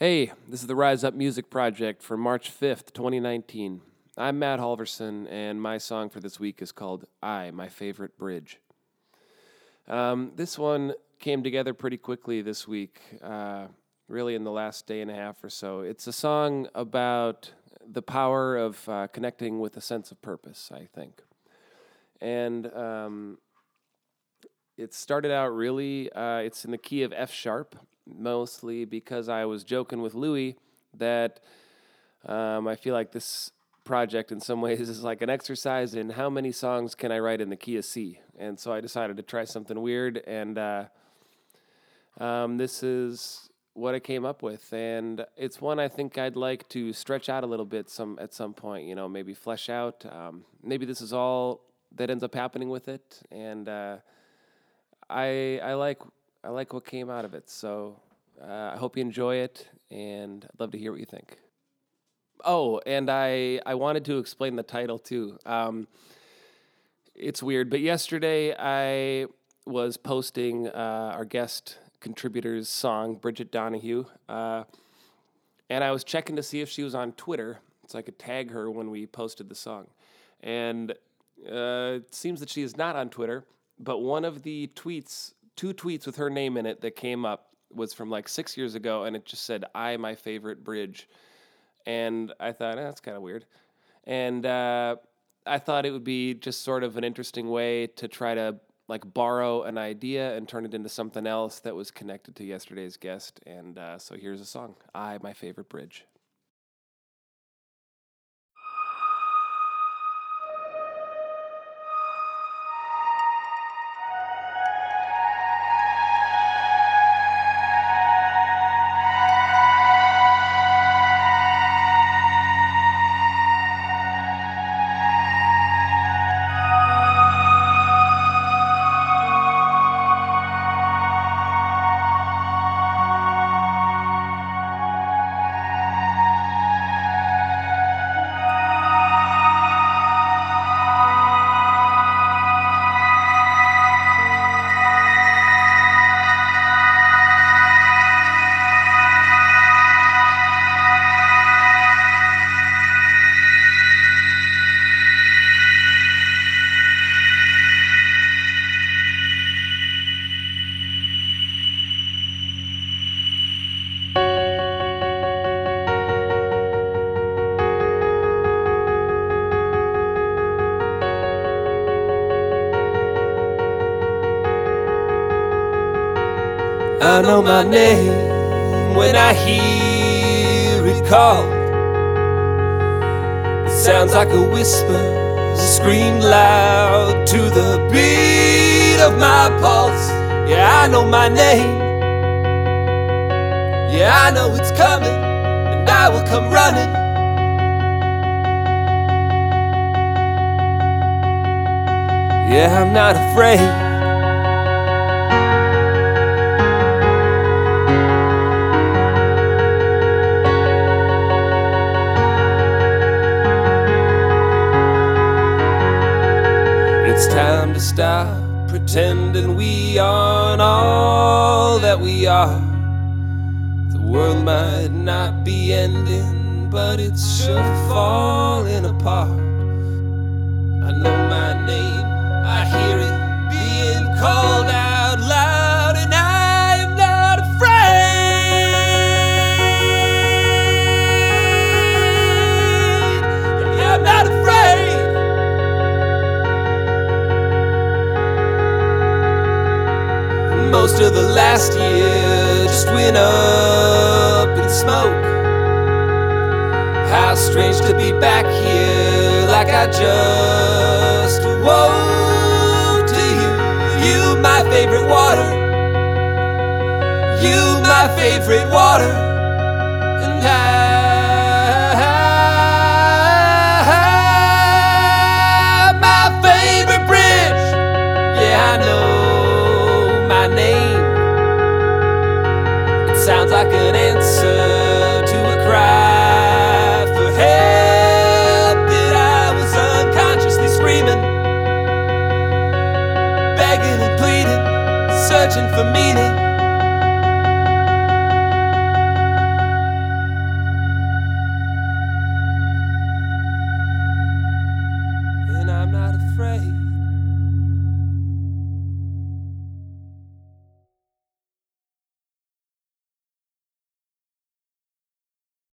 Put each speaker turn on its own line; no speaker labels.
Hey, this is the Rise Up Music Project for March 5th, 2019. I'm Matt Halverson, and my song for this week is called I, My Favorite Bridge. Um, this one came together pretty quickly this week, uh, really in the last day and a half or so. It's a song about the power of uh, connecting with a sense of purpose, I think. And um, it started out really, uh, it's in the key of F sharp, mostly because I was joking with Louie that um, I feel like this project in some ways is like an exercise in how many songs can I write in the key of C. And so I decided to try something weird, and uh, um, this is what I came up with. And it's one I think I'd like to stretch out a little bit some at some point. You know, maybe flesh out. Um, maybe this is all that ends up happening with it, and uh, I I like I like what came out of it. So uh, I hope you enjoy it, and I'd love to hear what you think. Oh, and I I wanted to explain the title too. Um, it's weird, but yesterday I was posting uh, our guest contributor's song, Bridget Donahue, uh, and I was checking to see if she was on Twitter so I could tag her when we posted the song. And uh, it seems that she is not on Twitter, but one of the tweets, two tweets with her name in it that came up was from like six years ago, and it just said, I, my favorite bridge. And I thought, eh, that's kind of weird. And uh, I thought it would be just sort of an interesting way to try to like borrow an idea and turn it into something else that was connected to yesterday's guest. And uh, so here's a song, I, my favorite bridge. I know my name when I hear it called. It sounds like a whisper, scream loud to the beat of my pulse. Yeah, I know my name. Yeah, I know it's coming, and I will come running. Yeah, I'm not afraid. It's time to stop pretending we aren't all that we are. The world might not be ending, but it's sure falling apart. Most of the last year just went up in smoke. How strange to be back here, like I just woke to you. You, my favorite water. You, my favorite water. And I. And I'm not afraid.